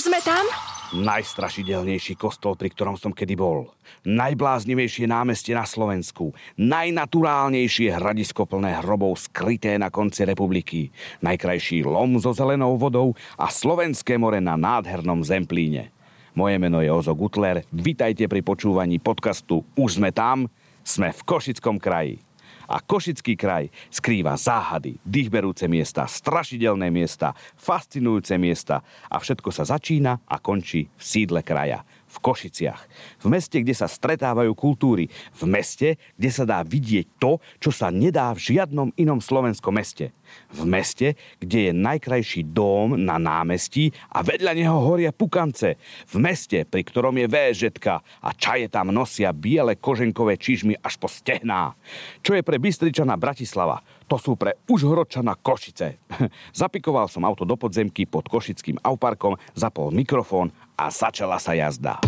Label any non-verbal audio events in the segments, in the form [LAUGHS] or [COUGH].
Už sme tam? Najstrašidelnejší kostol, pri ktorom som kedy bol. Najbláznivejšie námestie na Slovensku. Najnaturálnejšie hradisko plné hrobov skryté na konci republiky. Najkrajší lom so zelenou vodou a slovenské more na nádhernom Zemplíne. Moje meno je Ozo Gutler. Vítajte pri počúvaní podcastu Už sme tam. Sme v Košickom kraji a Košický kraj skrýva záhady, dýchberúce miesta, strašidelné miesta, fascinujúce miesta. A všetko sa začína a končí v sídle kraja v Košiciach. V meste, kde sa stretávajú kultúry. V meste, kde sa dá vidieť to, čo sa nedá v žiadnom inom slovenskom meste. V meste, kde je najkrajší dóm na námestí a vedľa neho horia pukance. V meste, pri ktorom je véžetka a čaje tam nosia biele koženkové čižmy až po stehná. Čo je pre Bystričana Bratislava, to sú pre Užhoročana Košice. [LAUGHS] Zapikoval som auto do podzemky pod Košickým auparkom, zapol mikrofón a začala sa jazda.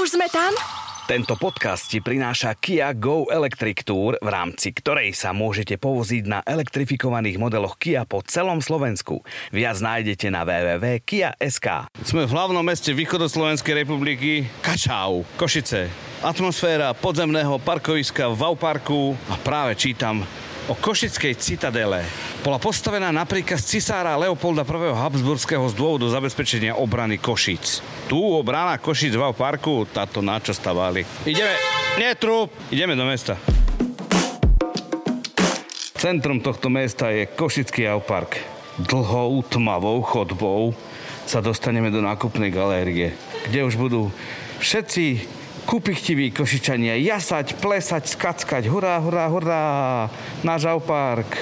Už sme tam? Tento podcast ti prináša Kia Go Electric Tour, v rámci ktorej sa môžete povoziť na elektrifikovaných modeloch Kia po celom Slovensku. Viac nájdete na www.kia.sk. Sme v hlavnom meste východoslovenskej republiky Kačau, Košice. Atmosféra podzemného parkoviska v Vauparku a práve čítam o Košickej citadele. Bola postavená napríklad z cisára Leopolda I. Habsburského z dôvodu zabezpečenia obrany Košic. Tu obrana Košic v parku, táto na čo stavali. Ideme, nie trup, ideme do mesta. Centrum tohto mesta je Košický Aupark. Dlhou, tmavou chodbou sa dostaneme do nákupnej galérie, kde už budú všetci kupichtiví košičania jasať, plesať, skackať. Hurá, hurá, hurá. Náš Aupark. [LAUGHS]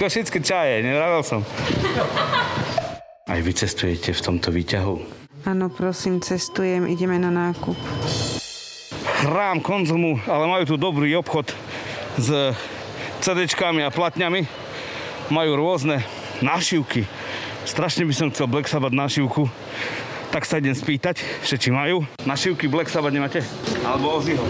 Košické čaje, nevravil som. Aj vy cestujete v tomto výťahu? Áno, prosím, cestujem, ideme na nákup. Chrám konzumu, ale majú tu dobrý obchod s CDčkami a platňami. Majú rôzne našivky. Strašne by som chcel Black Sabbath našivku tak sa idem spýtať, že či majú. Našivky Black Sabbath nemáte? Alebo Ozzyho?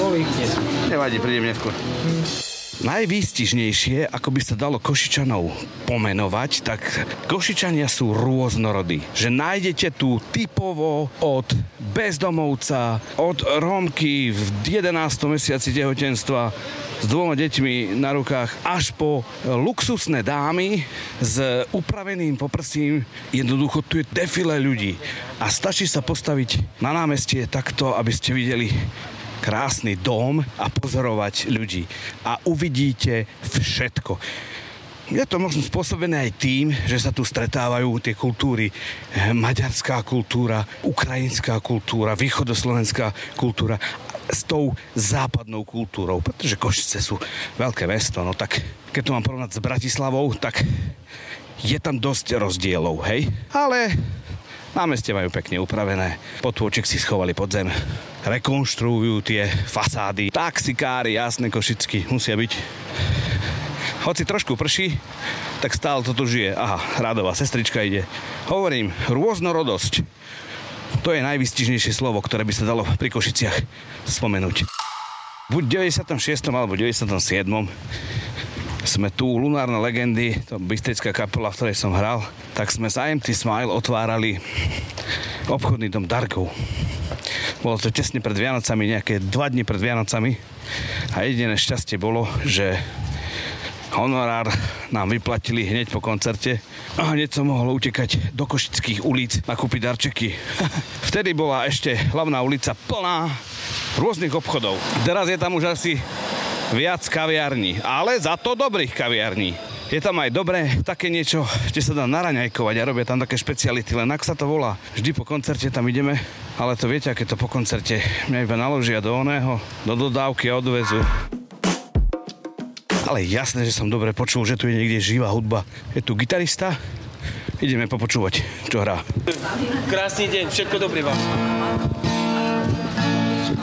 Boli nie Nevadí, prídem neskôr. Hmm. Najvýstižnejšie, ako by sa dalo Košičanov pomenovať, tak Košičania sú rôznorodí. Že nájdete tu typovo od bezdomovca, od Rómky v 11. mesiaci tehotenstva, s dvoma deťmi na rukách až po luxusné dámy s upraveným poprsím. Jednoducho tu je defile ľudí a stačí sa postaviť na námestie takto, aby ste videli krásny dom a pozorovať ľudí. A uvidíte všetko. Je to možno spôsobené aj tým, že sa tu stretávajú tie kultúry. Maďarská kultúra, ukrajinská kultúra, východoslovenská kultúra s tou západnou kultúrou, pretože Košice sú veľké mesto, no tak keď to mám porovnať s Bratislavou, tak je tam dosť rozdielov, hej? Ale námestie majú pekne upravené. Potôček si schovali pod zem. Rekonštruujú tie fasády. Taxikári, jasné, košicky musia byť. Hoci trošku prší, tak stále toto žije. Aha, radová sestrička ide. Hovorím, rôznorodosť to je najvystižnejšie slovo, ktoré by sa dalo pri Košiciach spomenúť. Buď v 96. alebo 97. sme tu Lunárne legendy, to bystrická kapela, v ktorej som hral, tak sme z IMT Smile otvárali obchodný dom Darkov. Bolo to tesne pred Vianocami, nejaké dva dni pred Vianocami a jediné šťastie bolo, že honorár nám vyplatili hneď po koncerte a hneď som mohol utekať do Košických ulic a kúpiť darčeky. [LAUGHS] Vtedy bola ešte hlavná ulica plná rôznych obchodov. Teraz je tam už asi viac kaviarní, ale za to dobrých kaviarní. Je tam aj dobré také niečo, kde sa dá naraňajkovať a robia tam také špeciality, len ak sa to volá. Vždy po koncerte tam ideme, ale to viete, aké to po koncerte. Mňa iba naložia do oného, do dodávky a odvezu ale jasné, že som dobre počul, že tu je niekde živá hudba. Je tu gitarista, ideme popočúvať, čo hrá. Krásny deň, všetko dobré vám.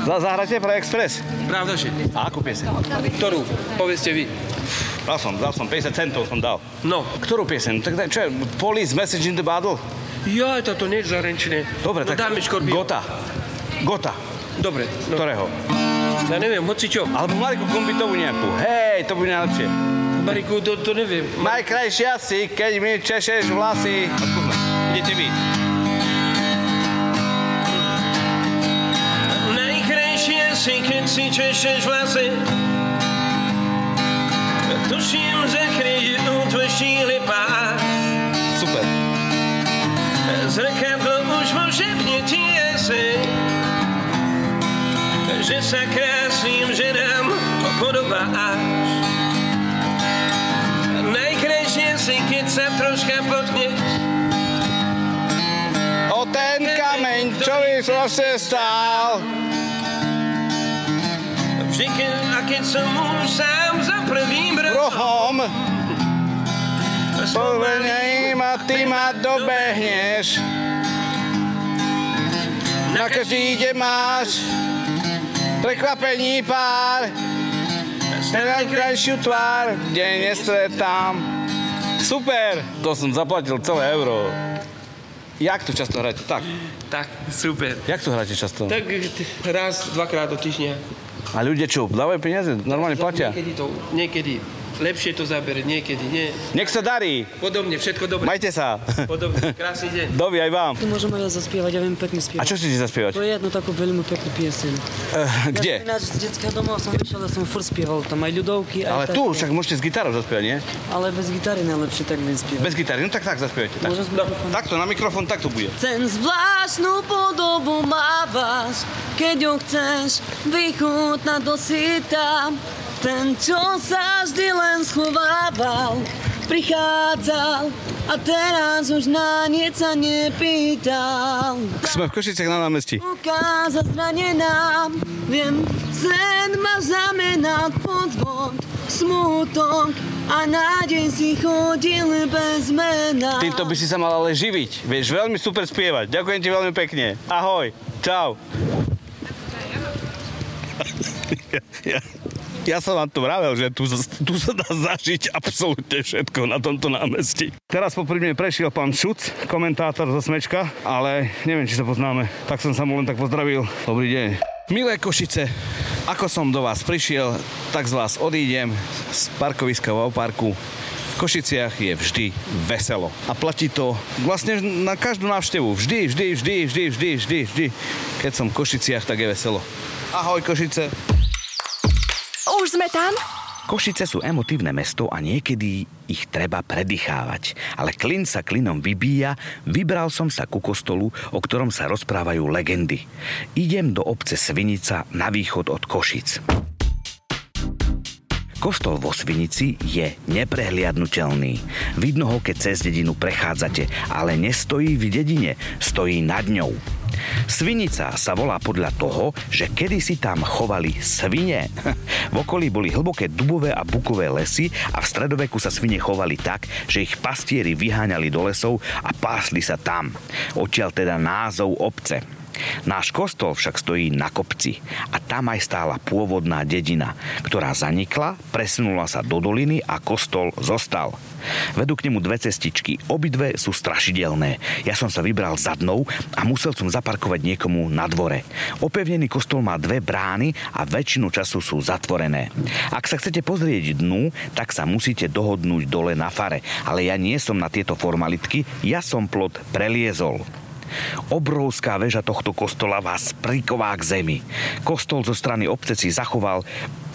Zahráte pre Express? Pravda, že? A akú piesen? Ktorú? Povedzte vy. Dal som, dal som 50 centov som dal. No. Ktorú piesen? Tak čo je? Police Message in the Battle? Ja, toto nie je zarenčené. Dobre, no, tak dáme škorpión. Gota. Gota. Dobre. No. Ktorého? Ja neviem, hoci čo. Alebo Mariku Kombitovú nejakú. Hej, to bude najlepšie. Mariku, to, to neviem. Najkrajší asi, keď mi češeš vlasy. Idete vy. Najkrajšie si, keď si češeš vlasy. Tuším, kryjú tvoj štíly pás. Super. Zrkadlo už vo šepne tiese. Že sa krásnym ženám podobáš. Najkrajšie si, keď sa troška potkneš. O ten kameň, čo by sa stál. Vždy, keď, a keď som už sám za prvým rohom, Rohom, spomeniem povedením a ty ma dobehneš. Na každý deň máš prekvapení pár. Najkrajšiu tvár, kde nestretám. Super! To som zaplatil celé euro. Jak tu často hráte? Tak. Tak, super. Jak tu hráte často? Tak raz, dvakrát do týždňa. A ľudia čo, dávajú peniaze? Normálne platia? Niekedy to, niekedy lepšie to zabere, niekedy nie. Nech sa darí. Podobne, všetko dobré. Majte sa. Podobne, krásny deň. [LAUGHS] Dovi aj vám. Tu môžem aj ja zaspievať, ja viem pekne A spievať. čo chcete zaspievať? To je jednu takú veľmi peknú pieseň. Uh, kde? Ja ináč z detského domova som vyšiel, ja som furt spieval tam aj ľudovky, aj Ale také. tu však môžete s gitarou zaspievať, nie? Ale bez gitary najlepšie tak viem spievať. Bez gitary, no tak tak zaspievajte. Tak. Mikrofónu? Takto, na mikrofón, tak to bude. Ten zvláštnu podobu mávaš, keď ho chceš vychutnať do syta. Ten, čo sa vždy len schovával, prichádzal a teraz už na nič sa nepýtal. Sme v Košicech na námestí. Ruka zranená, viem, sen ma znamená podvod, smutok a nádej si chodil bez mena. Týmto by si sa mal ale živiť. Vieš veľmi super spievať. Ďakujem ti veľmi pekne. Ahoj. Čau. Ja, ja, ja som vám tu vravel, že tu, tu sa dá zažiť absolútne všetko na tomto námestí. Teraz popri mne prešiel pán Šuc, komentátor zo Smečka, ale neviem, či sa poznáme. Tak som sa mu len tak pozdravil. Dobrý deň. Milé Košice, ako som do vás prišiel, tak z vás odídem z parkoviska v parku. V Košiciach je vždy veselo. A platí to vlastne na každú návštevu. Vždy, vždy, vždy, vždy, vždy, vždy, vždy. Keď som v Košiciach, tak je veselo. Ahoj Košice. Už sme tam? Košice sú emotívne mesto a niekedy ich treba predýchávať. Ale klin sa klinom vybíja, vybral som sa ku kostolu, o ktorom sa rozprávajú legendy. Idem do obce Svinica na východ od Košic. Kostol vo Svinici je neprehliadnutelný. Vidno ho, keď cez dedinu prechádzate, ale nestojí v dedine, stojí nad ňou. Svinica sa volá podľa toho, že kedysi tam chovali svine. [LAUGHS] V okolí boli hlboké dubové a bukové lesy a v stredoveku sa svine chovali tak, že ich pastieri vyháňali do lesov a pásli sa tam. Odtiaľ teda názov obce. Náš kostol však stojí na kopci a tam aj stála pôvodná dedina, ktorá zanikla, presunula sa do doliny a kostol zostal. Vedú k nemu dve cestičky, obidve sú strašidelné. Ja som sa vybral zadnou a musel som zaparkovať niekomu na dvore. Opevnený kostol má dve brány a väčšinu času sú zatvorené. Ak sa chcete pozrieť dnu, tak sa musíte dohodnúť dole na fare, ale ja nie som na tieto formalitky, ja som plot preliezol. Obrovská väža tohto kostola vás priková k zemi. Kostol zo strany obce si zachoval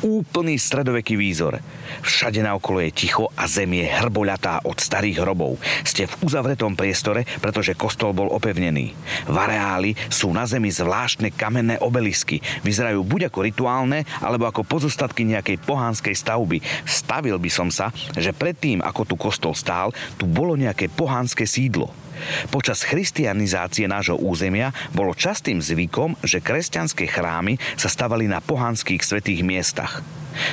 úplný stredoveký výzor. Všade naokolo je ticho a zem je hrboľatá od starých hrobov. Ste v uzavretom priestore, pretože kostol bol opevnený. V areáli sú na zemi zvláštne kamenné obelisky. Vyzerajú buď ako rituálne, alebo ako pozostatky nejakej pohánskej stavby. Stavil by som sa, že predtým, ako tu kostol stál, tu bolo nejaké pohánske sídlo. Počas christianizácie nášho územia bolo častým zvykom, že kresťanské chrámy sa stavali na pohanských svetých miestach.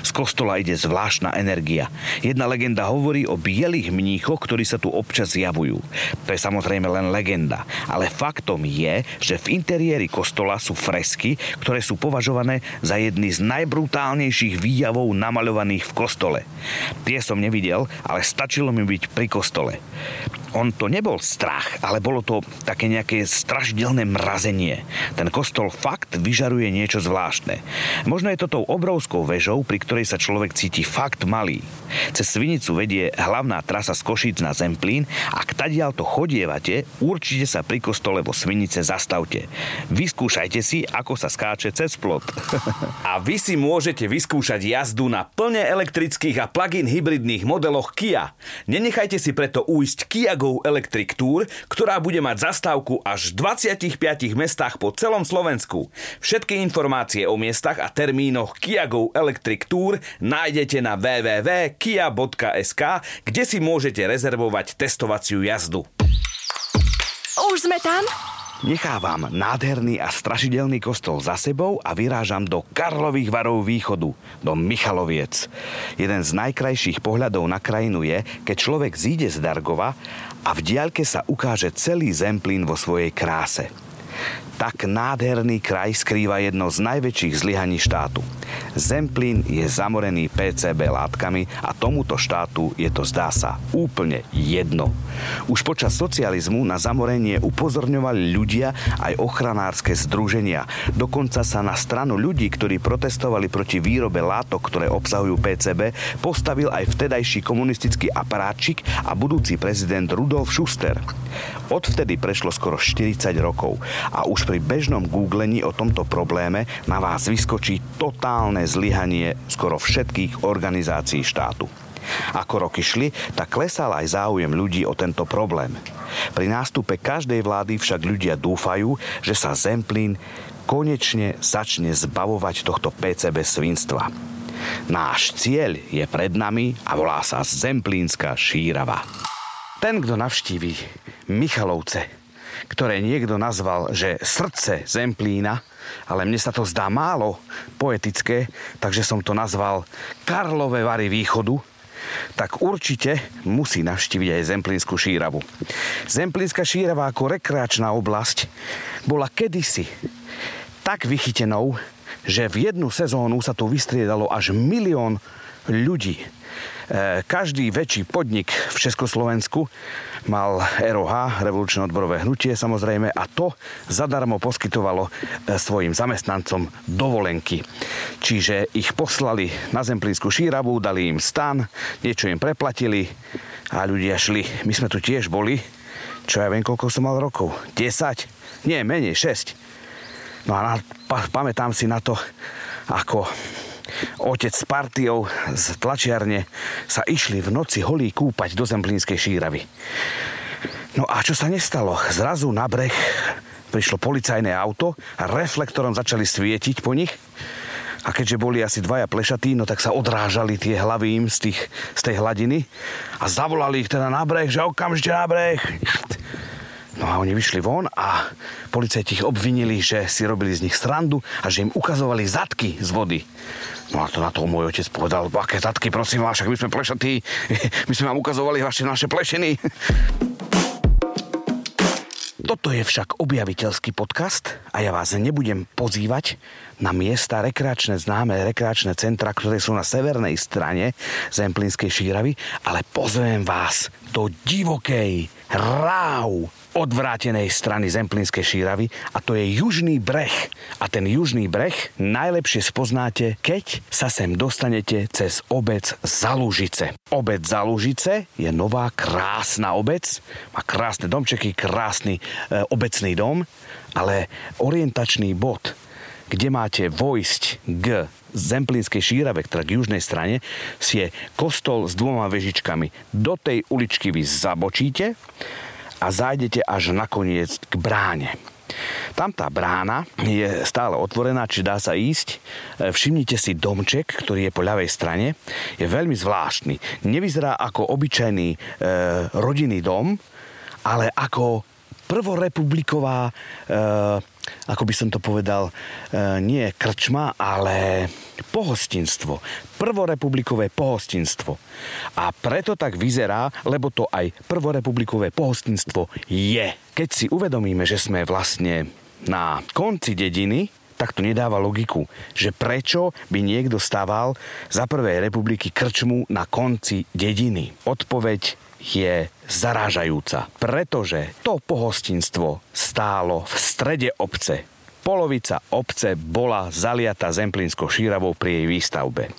Z kostola ide zvláštna energia. Jedna legenda hovorí o bielých mníchoch, ktorí sa tu občas zjavujú. To je samozrejme len legenda, ale faktom je, že v interiéri kostola sú fresky, ktoré sú považované za jedny z najbrutálnejších výjavov namaľovaných v kostole. Tie som nevidel, ale stačilo mi byť pri kostole. On to nebol strach, ale bolo to také nejaké strašidelné mrazenie. Ten kostol fakt vyžaruje niečo zvláštne. Možno je to tou obrovskou vežou, pri ktorej sa človek cíti fakt malý. Cez Svinicu vedie hlavná trasa z Košíc na Zemplín a k to chodievate, určite sa pri kostole vo Svinice zastavte. Vyskúšajte si, ako sa skáče cez plot. A vy si môžete vyskúšať jazdu na plne elektrických a plug-in hybridných modeloch Kia. Nenechajte si preto újsť Kia Go Electric Tour, ktorá bude mať zastávku až v 25 mestách po celom Slovensku. Všetky informácie o miestach a termínoch Kia Go Electric Tour nájdete na www.kia.sk, kde si môžete rezervovať testovaciu jazdu. Už sme tam? Nechávam nádherný a strašidelný kostol za sebou a vyrážam do Karlových varov východu, do Michaloviec. Jeden z najkrajších pohľadov na krajinu je, keď človek zíde z Dargova a v diaľke sa ukáže celý Zemplín vo svojej kráse. Tak nádherný kraj skrýva jedno z najväčších zlyhaní štátu. Zemplín je zamorený PCB látkami a tomuto štátu je to zdá sa úplne jedno. Už počas socializmu na zamorenie upozorňovali ľudia aj ochranárske združenia. Dokonca sa na stranu ľudí, ktorí protestovali proti výrobe látok, ktoré obsahujú PCB, postavil aj vtedajší komunistický aparátčik a budúci prezident Rudolf Schuster. Odvtedy prešlo skoro 40 rokov a už pri bežnom googlení o tomto probléme na vás vyskočí totálne zlyhanie skoro všetkých organizácií štátu. Ako roky šli, tak klesal aj záujem ľudí o tento problém. Pri nástupe každej vlády však ľudia dúfajú, že sa Zemplín konečne začne zbavovať tohto PCB svinstva. Náš cieľ je pred nami a volá sa Zemplínska šírava. Ten, kto navštíví Michalovce, ktoré niekto nazval, že srdce Zemplína, ale mne sa to zdá málo poetické, takže som to nazval Karlové Vary východu, tak určite musí navštíviť aj Zemplínsku šíravu. Zemplínska šírava ako rekreačná oblasť bola kedysi tak vychytenou, že v jednu sezónu sa tu vystriedalo až milión ľudí. E, každý väčší podnik v Československu mal ROH, revolučné odborové hnutie samozrejme, a to zadarmo poskytovalo e, svojim zamestnancom dovolenky. Čiže ich poslali na Zemplínsku šíravu, dali im stan, niečo im preplatili a ľudia šli. My sme tu tiež boli, čo ja viem, koľko som mal rokov. 10? Nie, menej, 6. No a na, pa, pamätám si na to, ako Otec s partiou z tlačiarne sa išli v noci holí kúpať do Zemplínskej šíravy. No a čo sa nestalo? Zrazu na breh prišlo policajné auto a reflektorom začali svietiť po nich. A keďže boli asi dvaja plešatí, no tak sa odrážali tie hlavy im z, tých, z tej hladiny a zavolali ich teda na breh, že okamžite na breh. No a oni vyšli von a policajti ich obvinili, že si robili z nich srandu a že im ukazovali zadky z vody. No a to na to môj otec povedal, aké zadky, prosím vás, však my sme plešatí, [LAUGHS] my sme vám ukazovali vaše naše plešiny. Toto je však objaviteľský podcast a ja vás nebudem pozývať na miesta rekreačné, známe rekreačné centra, ktoré sú na severnej strane Zemplínskej šíravy, ale pozvem vás do divokej, ráv, odvrátenej strany Zemplínskej šíravy a to je južný breh. A ten južný breh najlepšie spoznáte, keď sa sem dostanete cez obec Zalužice. Obec Zalužice je nová krásna obec, má krásne domčeky, krásny e, obecný dom, ale orientačný bod kde máte vojsť k Zemplínskej šírave, teda k južnej strane, je kostol s dvoma vežičkami. Do tej uličky vy zabočíte a zájdete až nakoniec k bráne. Tam tá brána je stále otvorená, či dá sa ísť. E, všimnite si domček, ktorý je po ľavej strane. Je veľmi zvláštny. Nevyzerá ako obyčajný e, rodinný dom, ale ako prvorepubliková e, ako by som to povedal, e, nie krčma, ale pohostinstvo. Prvorepublikové pohostinstvo. A preto tak vyzerá, lebo to aj prvorepublikové pohostinstvo je. Keď si uvedomíme, že sme vlastne na konci dediny, tak to nedáva logiku, že prečo by niekto staval za prvej republiky krčmu na konci dediny. Odpoveď je zarážajúca, pretože to pohostinstvo stálo v strede obce. Polovica obce bola zaliata zemplínskou šíravou pri jej výstavbe.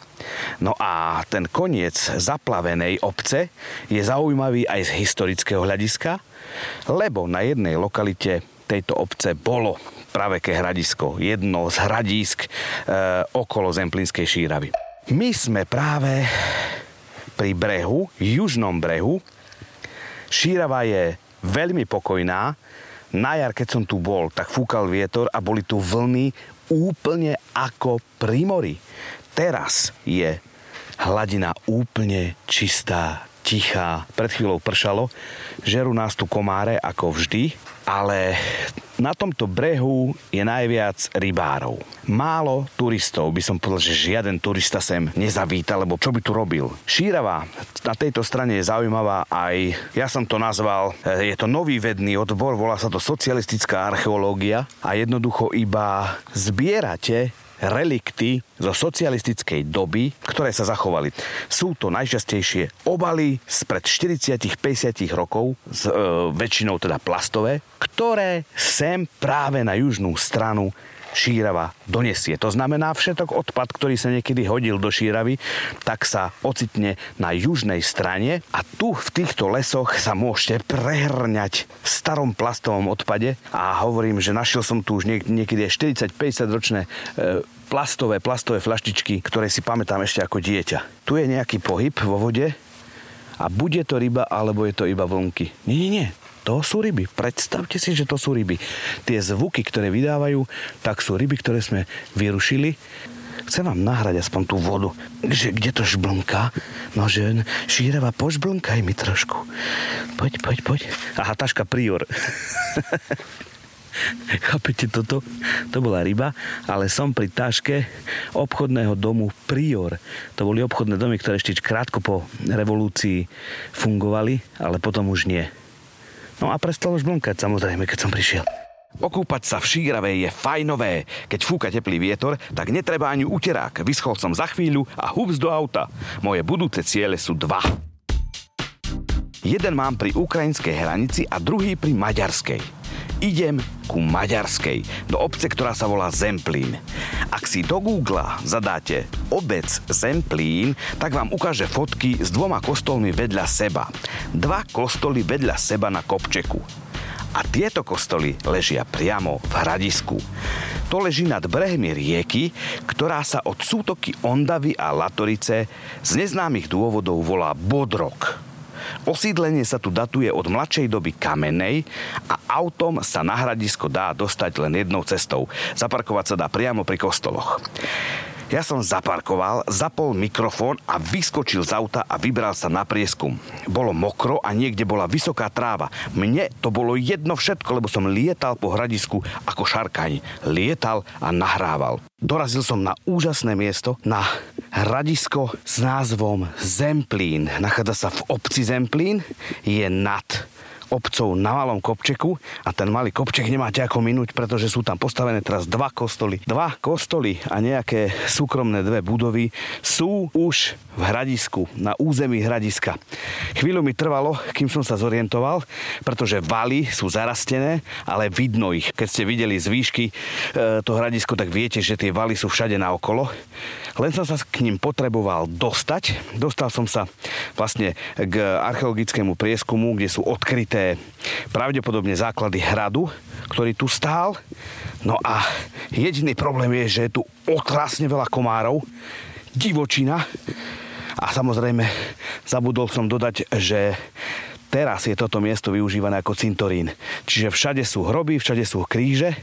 No a ten koniec zaplavenej obce je zaujímavý aj z historického hľadiska, lebo na jednej lokalite tejto obce bolo praveké hradisko, jedno z hradísk e, okolo Zemplínskej šíravy. My sme práve pri brehu, južnom brehu. Šírava je veľmi pokojná. Na jar, keď som tu bol, tak fúkal vietor a boli tu vlny úplne ako pri mori. Teraz je hladina úplne čistá, tichá. Pred chvíľou pršalo, žerú nás tu komáre ako vždy, ale na tomto brehu je najviac rybárov. Málo turistov, by som povedal, že žiaden turista sem nezavíta, lebo čo by tu robil? Šírava na tejto strane je zaujímavá aj, ja som to nazval, eh, je to nový vedný odbor, volá sa to socialistická archeológia a jednoducho iba zbierate relikty zo socialistickej doby, ktoré sa zachovali. Sú to najčastejšie obaly spred 40-50 rokov, s, e, väčšinou teda plastové, ktoré sem práve na južnú stranu šírava donesie. To znamená, všetok odpad, ktorý sa niekedy hodil do šíravy, tak sa ocitne na južnej strane a tu v týchto lesoch sa môžete prehrňať v starom plastovom odpade a hovorím, že našiel som tu už niekedy 40-50 ročné e, plastové, plastové flaštičky, ktoré si pamätám ešte ako dieťa. Tu je nejaký pohyb vo vode a bude to ryba, alebo je to iba vlnky. Nie, nie, nie. To sú ryby. Predstavte si, že to sú ryby. Tie zvuky, ktoré vydávajú, tak sú ryby, ktoré sme vyrušili. Chcem vám nahrať aspoň tú vodu. Že kde to žblnká? No, že šírava, požblnkaj mi trošku. Poď, poď, poď. Aha, taška prior. [LAUGHS] Chápete toto? To bola ryba, ale som pri taške obchodného domu Prior. To boli obchodné domy, ktoré ešte krátko po revolúcii fungovali, ale potom už nie. No a prestal už blnkať samozrejme, keď som prišiel. Okúpať sa v šírave je fajnové. Keď fúka teplý vietor, tak netreba ani uterák. Vyschol som za chvíľu a hups do auta. Moje budúce ciele sú dva. Jeden mám pri ukrajinskej hranici a druhý pri maďarskej idem ku Maďarskej, do obce, ktorá sa volá Zemplín. Ak si do Google zadáte obec Zemplín, tak vám ukáže fotky s dvoma kostolmi vedľa seba. Dva kostoly vedľa seba na kopčeku. A tieto kostoly ležia priamo v hradisku. To leží nad brehmi rieky, ktorá sa od sútoky Ondavy a Latorice z neznámych dôvodov volá Bodrok. Osídlenie sa tu datuje od mladšej doby kamenej a autom sa na hradisko dá dostať len jednou cestou. Zaparkovať sa dá priamo pri kostoloch. Ja som zaparkoval, zapol mikrofón a vyskočil z auta a vybral sa na prieskum. Bolo mokro a niekde bola vysoká tráva. Mne to bolo jedno všetko, lebo som lietal po hradisku ako šarkaň. Lietal a nahrával. Dorazil som na úžasné miesto, na hradisko s názvom Zemplín. Nachádza sa v obci Zemplín, je nad obcov na malom kopčeku a ten malý kopček nemáte ako minúť, pretože sú tam postavené teraz dva kostoly. Dva kostoly a nejaké súkromné dve budovy sú už v hradisku, na území hradiska. Chvíľu mi trvalo, kým som sa zorientoval, pretože valy sú zarastené, ale vidno ich. Keď ste videli z výšky e, to hradisko, tak viete, že tie valy sú všade naokolo. Len som sa k ním potreboval dostať. Dostal som sa vlastne k archeologickému prieskumu, kde sú odkryté pravdepodobne základy hradu, ktorý tu stál. No a jediný problém je, že je tu otrasne veľa komárov, divočina a samozrejme zabudol som dodať, že teraz je toto miesto využívané ako cintorín. Čiže všade sú hroby, všade sú kríže,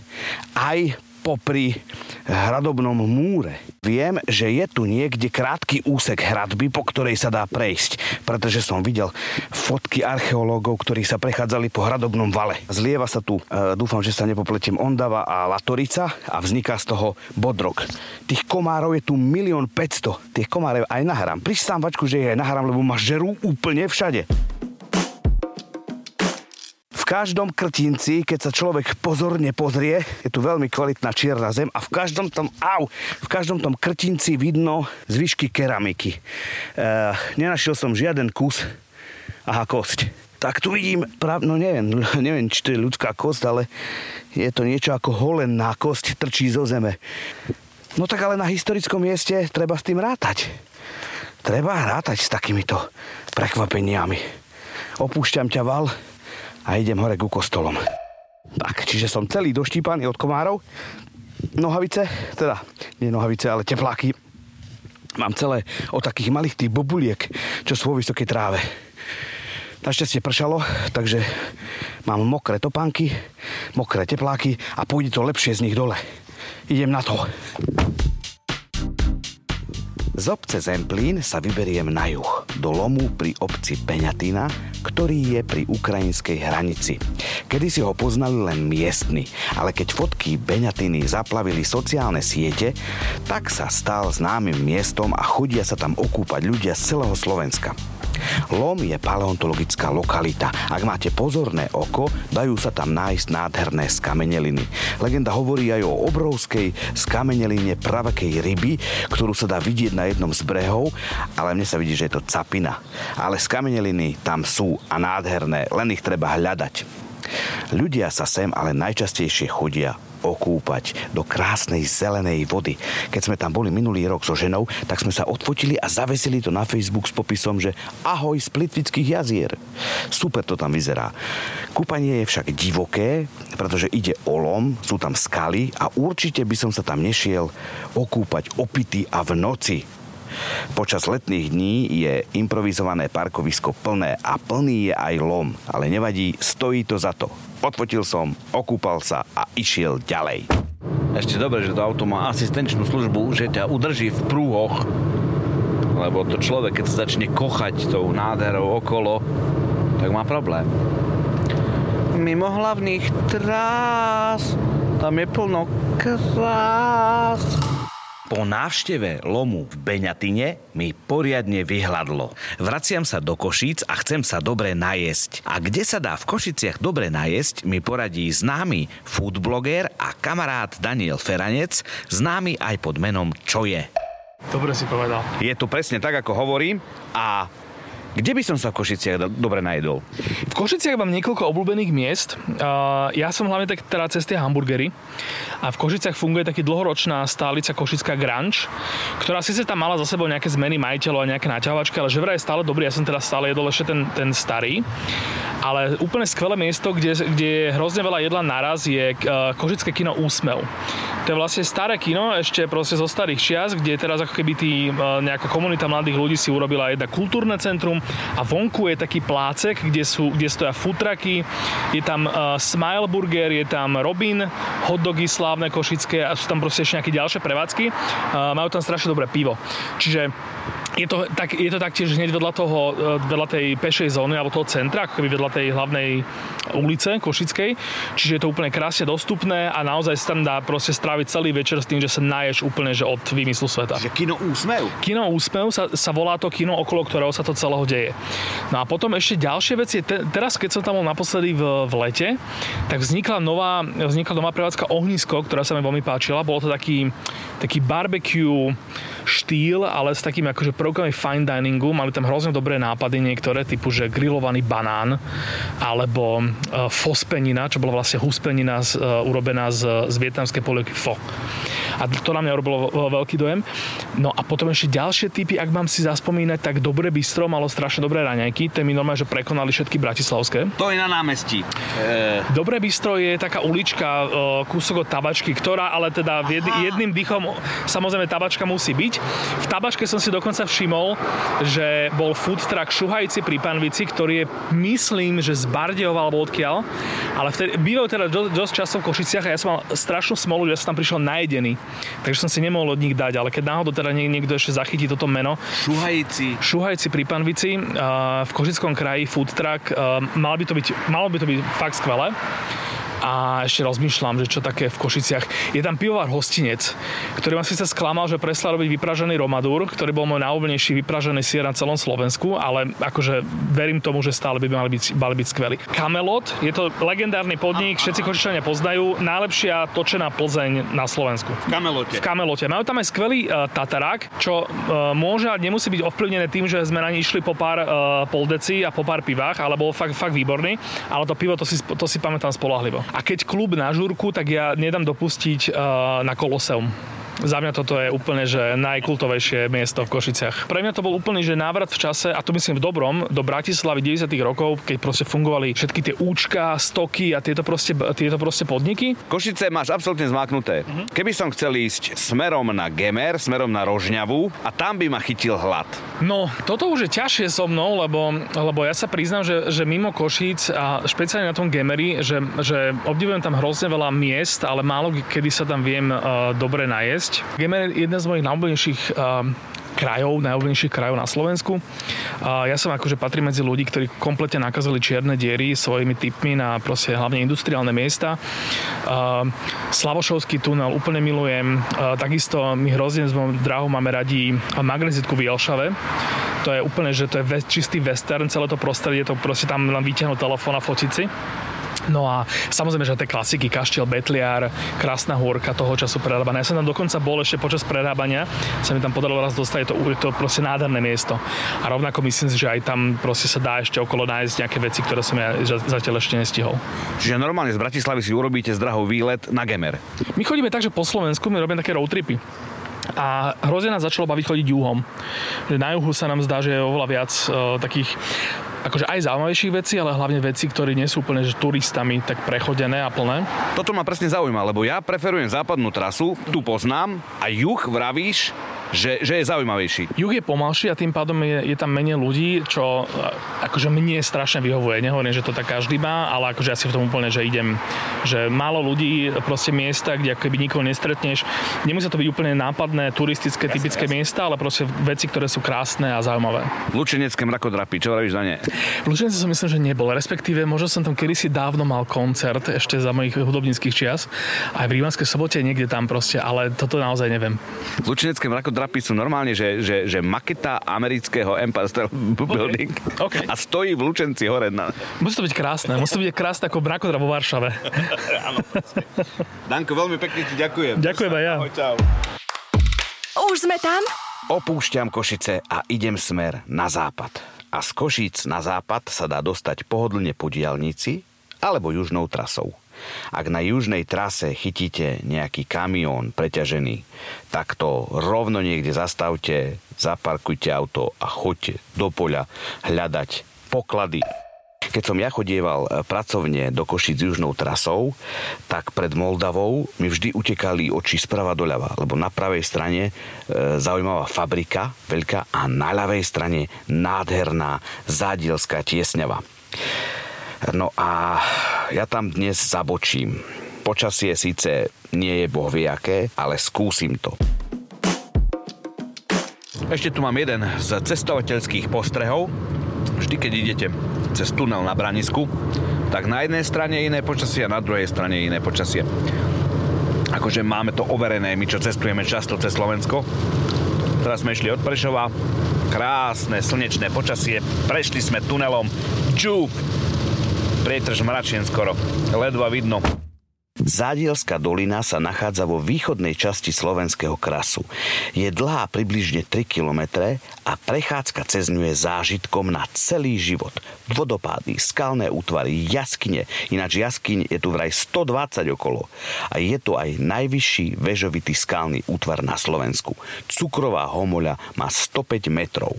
aj popri hradobnom múre. Viem, že je tu niekde krátky úsek hradby, po ktorej sa dá prejsť, pretože som videl fotky archeológov, ktorí sa prechádzali po hradobnom vale. Zlieva sa tu, e, dúfam, že sa nepopletím, Ondava a Latorica a vzniká z toho bodrok. Tých komárov je tu milión 500. Tých komárov aj nahrám. Pristám vačku, že ich aj nahrám, lebo ma žerú úplne všade. Každom krtinci, keď sa človek pozorne pozrie, je tu veľmi kvalitná čierna zem a v každom tom, au, v každom tom krtinci vidno zvyšky keramiky. E, nenašiel som žiaden kus. Aha, kosť. Tak tu vidím, prav, no neviem, [LAUGHS] neviem, či to je ľudská kosť, ale je to niečo ako holená kosť, trčí zo zeme. No tak ale na historickom mieste treba s tým rátať. Treba rátať s takýmito prekvapeniami. Opúšťam ťa, Val, a idem hore ku kostolom. Tak, čiže som celý doštípaný od komárov. Nohavice, teda nie nohavice, ale tepláky. Mám celé od takých malých tých bobuliek, čo sú vo vysokej tráve. Našťastie pršalo, takže mám mokré topánky, mokré tepláky a pôjde to lepšie z nich dole. Idem na to. Z obce Zemplín sa vyberiem na juh, do lomu pri obci Peňatina, ktorý je pri ukrajinskej hranici. Kedy si ho poznali len miestni, ale keď fotky Beňatiny zaplavili sociálne siete, tak sa stal známym miestom a chodia sa tam okúpať ľudia z celého Slovenska. Lom je paleontologická lokalita. Ak máte pozorné oko, dajú sa tam nájsť nádherné skameneliny. Legenda hovorí aj o obrovskej skameneline pravakej ryby, ktorú sa dá vidieť na jednom z brehov, ale mne sa vidí, že je to capina. Ale skameneliny tam sú a nádherné, len ich treba hľadať. Ľudia sa sem ale najčastejšie chodia okúpať do krásnej zelenej vody. Keď sme tam boli minulý rok so ženou, tak sme sa odfotili a zavesili to na Facebook s popisom, že ahoj z Plitvických jazier. Super to tam vyzerá. Kúpanie je však divoké, pretože ide o lom, sú tam skaly a určite by som sa tam nešiel okúpať opity a v noci. Počas letných dní je improvizované parkovisko plné a plný je aj lom, ale nevadí, stojí to za to. Odfotil som, okúpal sa a išiel ďalej. Ešte dobre, že to auto má asistenčnú službu, že ťa udrží v prúhoch, lebo to človek, keď sa začne kochať tou nádherou okolo, tak má problém. Mimo hlavných trás, tam je plno krás. Po návšteve lomu v Beňatine mi poriadne vyhľadlo. Vraciam sa do Košíc a chcem sa dobre najesť. A kde sa dá v Košiciach dobre najesť, mi poradí známy foodbloger a kamarát Daniel Feranec, známy aj pod menom Čo je. Dobre si povedal. Je to presne tak, ako hovorím a kde by som sa v Košiciach do- dobre najedol? V Košiciach mám niekoľko obľúbených miest. Ja som hlavne tak teda cez tie hamburgery. A v Košiciach funguje taký dlhoročná stálica Košická Granč, ktorá síce tam mala za sebou nejaké zmeny majiteľov a nejaké naťahovačky, ale že vraj je stále dobrý. Ja som teda stále jedol ešte ten, ten starý. Ale úplne skvelé miesto, kde, kde je hrozne veľa jedla naraz, je uh, Košické kino Úsmev. To je vlastne staré kino, ešte proste zo starých čias, kde teraz ako keby tý, uh, nejaká komunita mladých ľudí si urobila jedna kultúrne centrum a vonku je taký plácek, kde, sú, kde stoja futraky, je tam uh, Smile Burger, je tam Robin, hotdogy slávne košické a sú tam proste ešte nejaké ďalšie prevádzky. Uh, majú tam strašne dobré pivo. Čiže je to, tak, je to taktiež hneď vedľa, toho, e, vedľa tej pešej zóny alebo toho centra, ako keby vedľa tej hlavnej ulice Košickej. Čiže je to úplne krásne dostupné a naozaj sa tam dá proste stráviť celý večer s tým, že sa naješ úplne že od vymyslu sveta. Že kino Úsmev? Kino Úsmev sa, sa volá to kino, okolo ktorého sa to celého deje. No a potom ešte ďalšie veci. Te, teraz, keď som tam bol naposledy v, v lete, tak vznikla nová, vznikla nová prevádzka Ohnisko, ktorá sa mi veľmi páčila. Bolo to taký, taký barbecue štýl, ale s takými akože prvkami fine diningu. Mali tam hrozne dobré nápady niektoré, typu, že grillovaný banán, alebo uh, fospenina, čo bola vlastne huspenina z, uh, urobená z, z vietnamskej polievky fo. A to na mňa robilo veľký dojem. No a potom ešte ďalšie typy, ak mám si zaspomínať, tak Dobré bistro malo strašne dobré raňajky. To mi normálne, že prekonali všetky bratislavské. To je na námestí. E, Dobré bistro je taká ulička, e, kúsok od tabačky, ktorá ale teda jed, jedným dýchom, samozrejme tabačka musí byť. V tabačke som si dokonca všimol, že bol food truck Šuhajci pri Panvici, ktorý je, myslím, že z Bardejova alebo odkiaľ, ale vtedy, bývajú teda dosť, dosť často v Košiciach a ja som mal strašnú smolu, že som tam prišiel najedený, takže som si nemohol od nich dať, ale keď náhodou teda nie- niekto ešte zachytí toto meno, šuhajci. Šuhajci pri Panvici v Košickom kraji food truck. Uh, mal by to byť, malo by to byť fakt skvelé. A ešte rozmýšľam, že čo také v Košiciach. Je tam pivovar Hostinec, ktorý ma síce sklamal, že prestal robiť vypražený Romadur, ktorý bol môj najobľúbenejší vypražený sier na celom Slovensku, ale akože verím tomu, že stále by mali byť, mali byť skvelí. Kamelot, je to legendárny podnik, všetci Košičania poznajú, najlepšia točená Plzeň na Slovensku. V Kamelote. V Kamelote. Majú tam aj skvelý uh, tatarák, čo uh, môže a nemusí byť ovplyvnené tým, že sme na ne išli po pár uh, poldeci a po pár pivách, ale bol fakt, fakt výborný, ale to pivo to si, to si pamätám spolahlivo. A keď klub na žúrku, tak ja nedám dopustiť uh, na Koloseum. Za mňa toto je úplne, že najkultovejšie miesto v Košiciach. Pre mňa to bol úplný, že návrat v čase, a to myslím v dobrom, do Bratislavy 90 rokov, keď proste fungovali všetky tie účka, stoky a tieto proste, tieto proste podniky. Košice máš absolútne zmáknuté. Keby som chcel ísť smerom na Gemer, smerom na Rožňavu a tam by ma chytil hlad. No, toto už je ťažšie so mnou, lebo, lebo ja sa priznám, že, že mimo Košíc a špeciálne na tom Gemeri, že, že obdivujem tam hrozne veľa miest, ale málo kedy sa tam viem uh, dobre najesť. Gemer je jeden z mojich najobľúbenejších uh, krajov, najobľúbenejších krajov na Slovensku. A ja som akože patrím medzi ľudí, ktorí kompletne nakazili čierne diery svojimi typmi na proste hlavne industriálne miesta. A Slavošovský tunel úplne milujem. A takisto my hrozne s mojou drahou máme radi magnezitku v Jelšave. To je úplne, že to je čistý western, celé to prostredie, to proste tam len vyťahnuť telefón a fotiť. No a samozrejme, že tie klasiky, Kaštiel, Betliar, Krásna hôrka toho času prerábané. Ja som tam dokonca bol ešte počas prerábania, sa mi tam podarilo raz dostať, je to, je to proste nádherné miesto. A rovnako myslím si, že aj tam proste sa dá ešte okolo nájsť nejaké veci, ktoré som ja zatiaľ ešte nestihol. Čiže normálne z Bratislavy si urobíte z drahou výlet na Gemer. My chodíme tak, že po Slovensku my robíme také road tripy a hrozne nás začalo baviť chodiť juhom. Že na juhu sa nám zdá, že je oveľa viac uh, takých akože aj zaujímavejších vecí, ale hlavne veci, ktoré nie sú úplne že turistami tak prechodené a plné. Toto ma presne zaujíma, lebo ja preferujem západnú trasu, tu poznám a juh vravíš, že, že je zaujímavejší. Juh je pomalší a tým pádom je, je tam menej ľudí, čo akože mne strašne vyhovuje. Nehovorím, že to tak každý má, ale akože ja si v tom úplne, že idem, že málo ľudí, proste miesta, kde ako keby nikoho nestretneš. Nemusia to byť úplne nápadné, turistické, jasne, typické jasne. miesta, ale proste veci, ktoré sú krásne a zaujímavé. Lučenecké mrakodrapy, čo vravíš za ne? V Lučenci som myslím, že nebol, respektíve možno som tam kedysi dávno mal koncert ešte za mojich hudobníckých čias. Aj v Rímanskej sobote niekde tam proste, ale toto naozaj neviem. Lučenecké mrakodrapy sú normálne, že, že, že maketa amerického Empire State [LAUGHS] Building Okay. a stojí v Lučenci hore. Na... Musí to byť krásne, musí to byť krásne ako mrakodrap vo Varšave. [LAUGHS] Áno, Danko, veľmi pekne ti ďakujem. Ďakujem aj ja. Ahoj, čau. Už sme tam? Opúšťam Košice a idem smer na západ. A z Košíc na západ sa dá dostať pohodlne po diálnici alebo južnou trasou. Ak na južnej trase chytíte nejaký kamión preťažený, tak to rovno niekde zastavte, zaparkujte auto a choďte do poľa hľadať poklady. Keď som ja chodieval pracovne do Košic južnou trasou, tak pred Moldavou mi vždy utekali oči sprava doľava, lebo na pravej strane e, zaujímavá fabrika veľká a na ľavej strane nádherná zádielská tiesňava. No a ja tam dnes zabočím. Počasie síce nie je boh aké, ale skúsim to. Ešte tu mám jeden z cestovateľských postrehov. Vždy, keď idete cez tunel na Branisku, tak na jednej strane iné počasie a na druhej strane iné počasie. Akože máme to overené, my čo cestujeme často cez Slovensko. Teraz sme išli od Prešova, krásne slnečné počasie, prešli sme tunelom, čúp, prietrž mračien skoro, ledva vidno. Zádielská dolina sa nachádza vo východnej časti slovenského krasu. Je dlhá približne 3 km a prechádzka cez ňu je zážitkom na celý život. Vodopády, skalné útvary, jaskyne, ináč jaskyň je tu vraj 120 okolo. A je to aj najvyšší väžovitý skalný útvar na Slovensku. Cukrová homoľa má 105 metrov.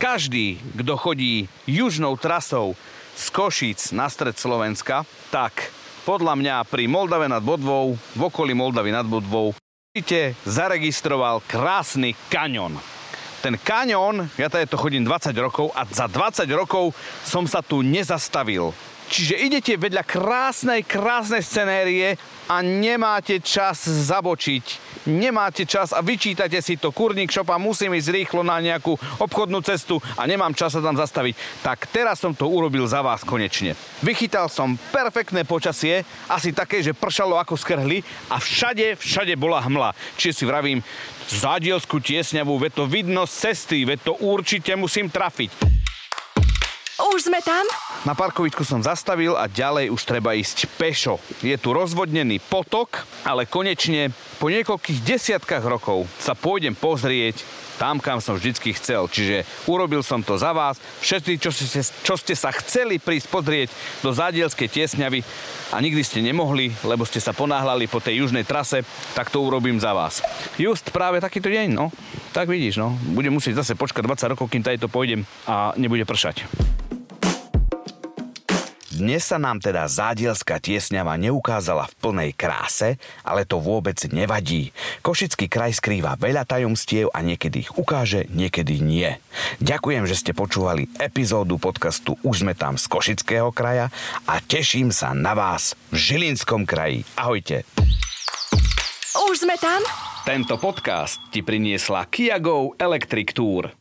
Každý, kto chodí južnou trasou z Košíc na stred Slovenska, tak podľa mňa pri Moldave nad Bodvou, v okolí Moldavy nad Bodvou, určite zaregistroval krásny kaňon. Ten kaňon, ja tady to chodím 20 rokov a za 20 rokov som sa tu nezastavil Čiže idete vedľa krásnej, krásnej scenérie a nemáte čas zabočiť. Nemáte čas a vyčítate si to, kurník šopa, musím ísť rýchlo na nejakú obchodnú cestu a nemám čas sa tam zastaviť. Tak teraz som to urobil za vás konečne. Vychytal som perfektné počasie, asi také, že pršalo ako skrhli a všade, všade bola hmla. Čiže si vravím, zádielskú tiesňavú, veď to vidno z cesty, veď to určite musím trafiť. Už sme tam? Na parkovisku som zastavil a ďalej už treba ísť pešo. Je tu rozvodnený potok, ale konečne po niekoľkých desiatkách rokov sa pôjdem pozrieť tam, kam som vždycky chcel. Čiže urobil som to za vás. Všetci, čo ste, čo ste sa chceli prísť pozrieť do zádielskej tiesňavy a nikdy ste nemohli, lebo ste sa ponáhľali po tej južnej trase, tak to urobím za vás. Just práve takýto deň, no. Tak vidíš, no. Budem musieť zase počkať 20 rokov, kým tady to pôjdem a nebude pršať. Dnes sa nám teda zádielská tiesňava neukázala v plnej kráse, ale to vôbec nevadí. Košický kraj skrýva veľa tajomstiev a niekedy ich ukáže, niekedy nie. Ďakujem, že ste počúvali epizódu podcastu Už sme tam z Košického kraja a teším sa na vás v Žilinskom kraji. Ahojte. Už sme tam? Tento podcast ti priniesla Kia Go Electric Tour.